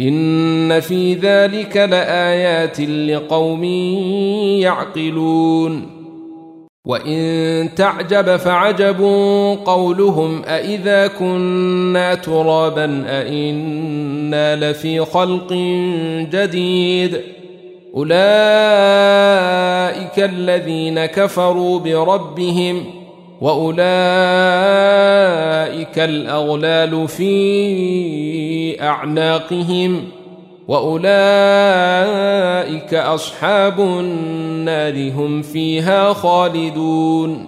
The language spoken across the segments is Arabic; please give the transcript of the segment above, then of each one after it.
ان في ذلك لايات لقوم يعقلون وان تعجب فعجب قولهم أإذا كنا ترابا أإنا لفي خلق جديد اولئك الذين كفروا بربهم واولئك الاغلال في اعناقهم واولئك اصحاب النار هم فيها خالدون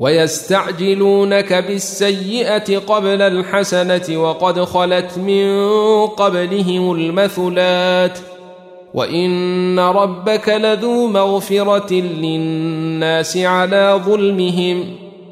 ويستعجلونك بالسيئه قبل الحسنه وقد خلت من قبلهم المثلات وان ربك لذو مغفره للناس على ظلمهم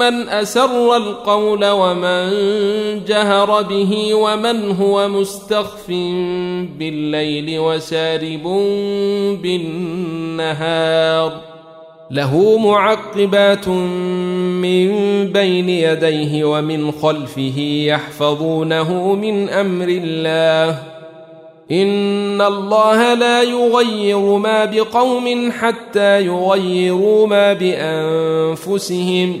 من أسر القول ومن جهر به ومن هو مستخف بالليل وسارب بالنهار له معقبات من بين يديه ومن خلفه يحفظونه من أمر الله إن الله لا يغير ما بقوم حتى يغيروا ما بأنفسهم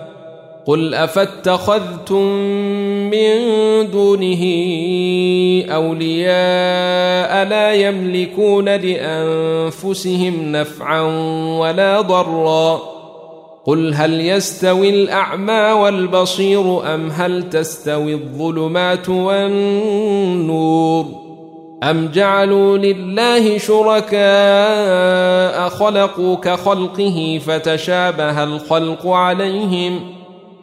قل أفاتخذتم من دونه أولياء لا يملكون لأنفسهم نفعا ولا ضرا قل هل يستوي الأعمى والبصير أم هل تستوي الظلمات والنور أم جعلوا لله شركاء خلقوا كخلقه فتشابه الخلق عليهم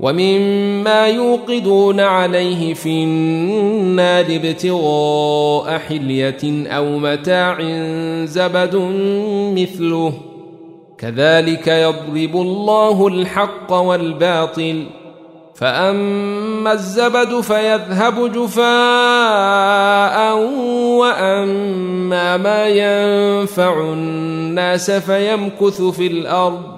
ومما يوقدون عليه في النار ابتغاء حلية أو متاع زبد مثله. كذلك يضرب الله الحق والباطل. فأما الزبد فيذهب جفاء وأما ما ينفع الناس فيمكث في الأرض.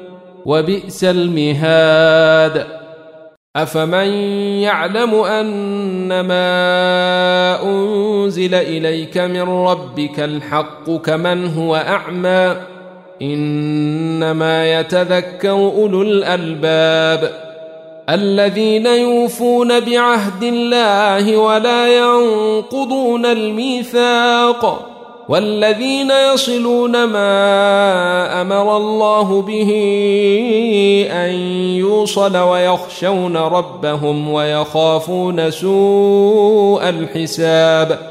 وبئس المهاد. أفمن يعلم أنما أنزل إليك من ربك الحق كمن هو أعمى إنما يتذكر أولو الألباب. الذين يوفون بعهد الله ولا ينقضون الميثاق. والذين يصلون ما أمر الله به أن يوصل ويخشون ربهم ويخافون سوء الحساب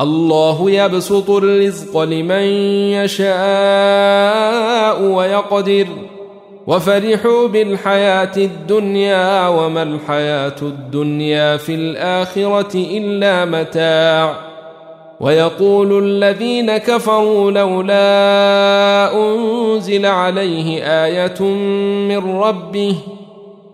الله يبسط الرزق لمن يشاء ويقدر. وفرحوا بالحياة الدنيا وما الحياة الدنيا في الآخرة إلا متاع. ويقول الذين كفروا لولا أنزل عليه آية من ربه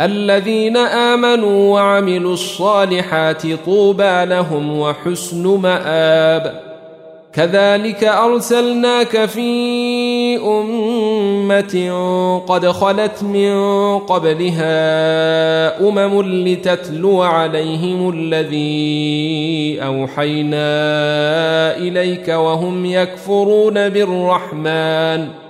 الذين آمنوا وعملوا الصالحات طوبى لهم وحسن مآب. كذلك أرسلناك في أمة قد خلت من قبلها أمم لتتلو عليهم الذي أوحينا إليك وهم يكفرون بالرحمن.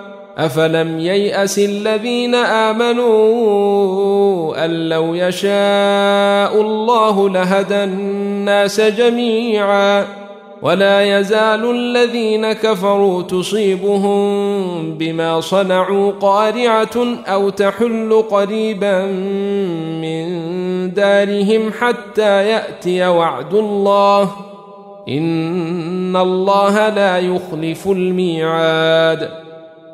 افلم يياس الذين امنوا ان لو يشاء الله لهدى الناس جميعا ولا يزال الذين كفروا تصيبهم بما صنعوا قارعه أو تحل قريبا من دارهم حتى ياتي وعد الله ان الله لا يخلف الميعاد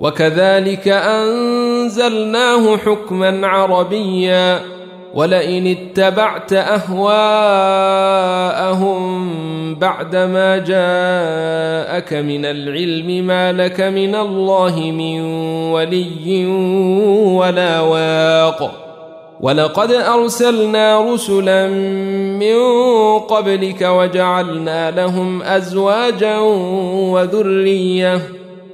وكذلك أنزلناه حكما عربيا. ولئن اتبعت أهواءهم بعدما جاءك من العلم ما لك من الله من ولي ولا واق. ولقد أرسلنا رسلا من قبلك وجعلنا لهم أزواجا وذرية.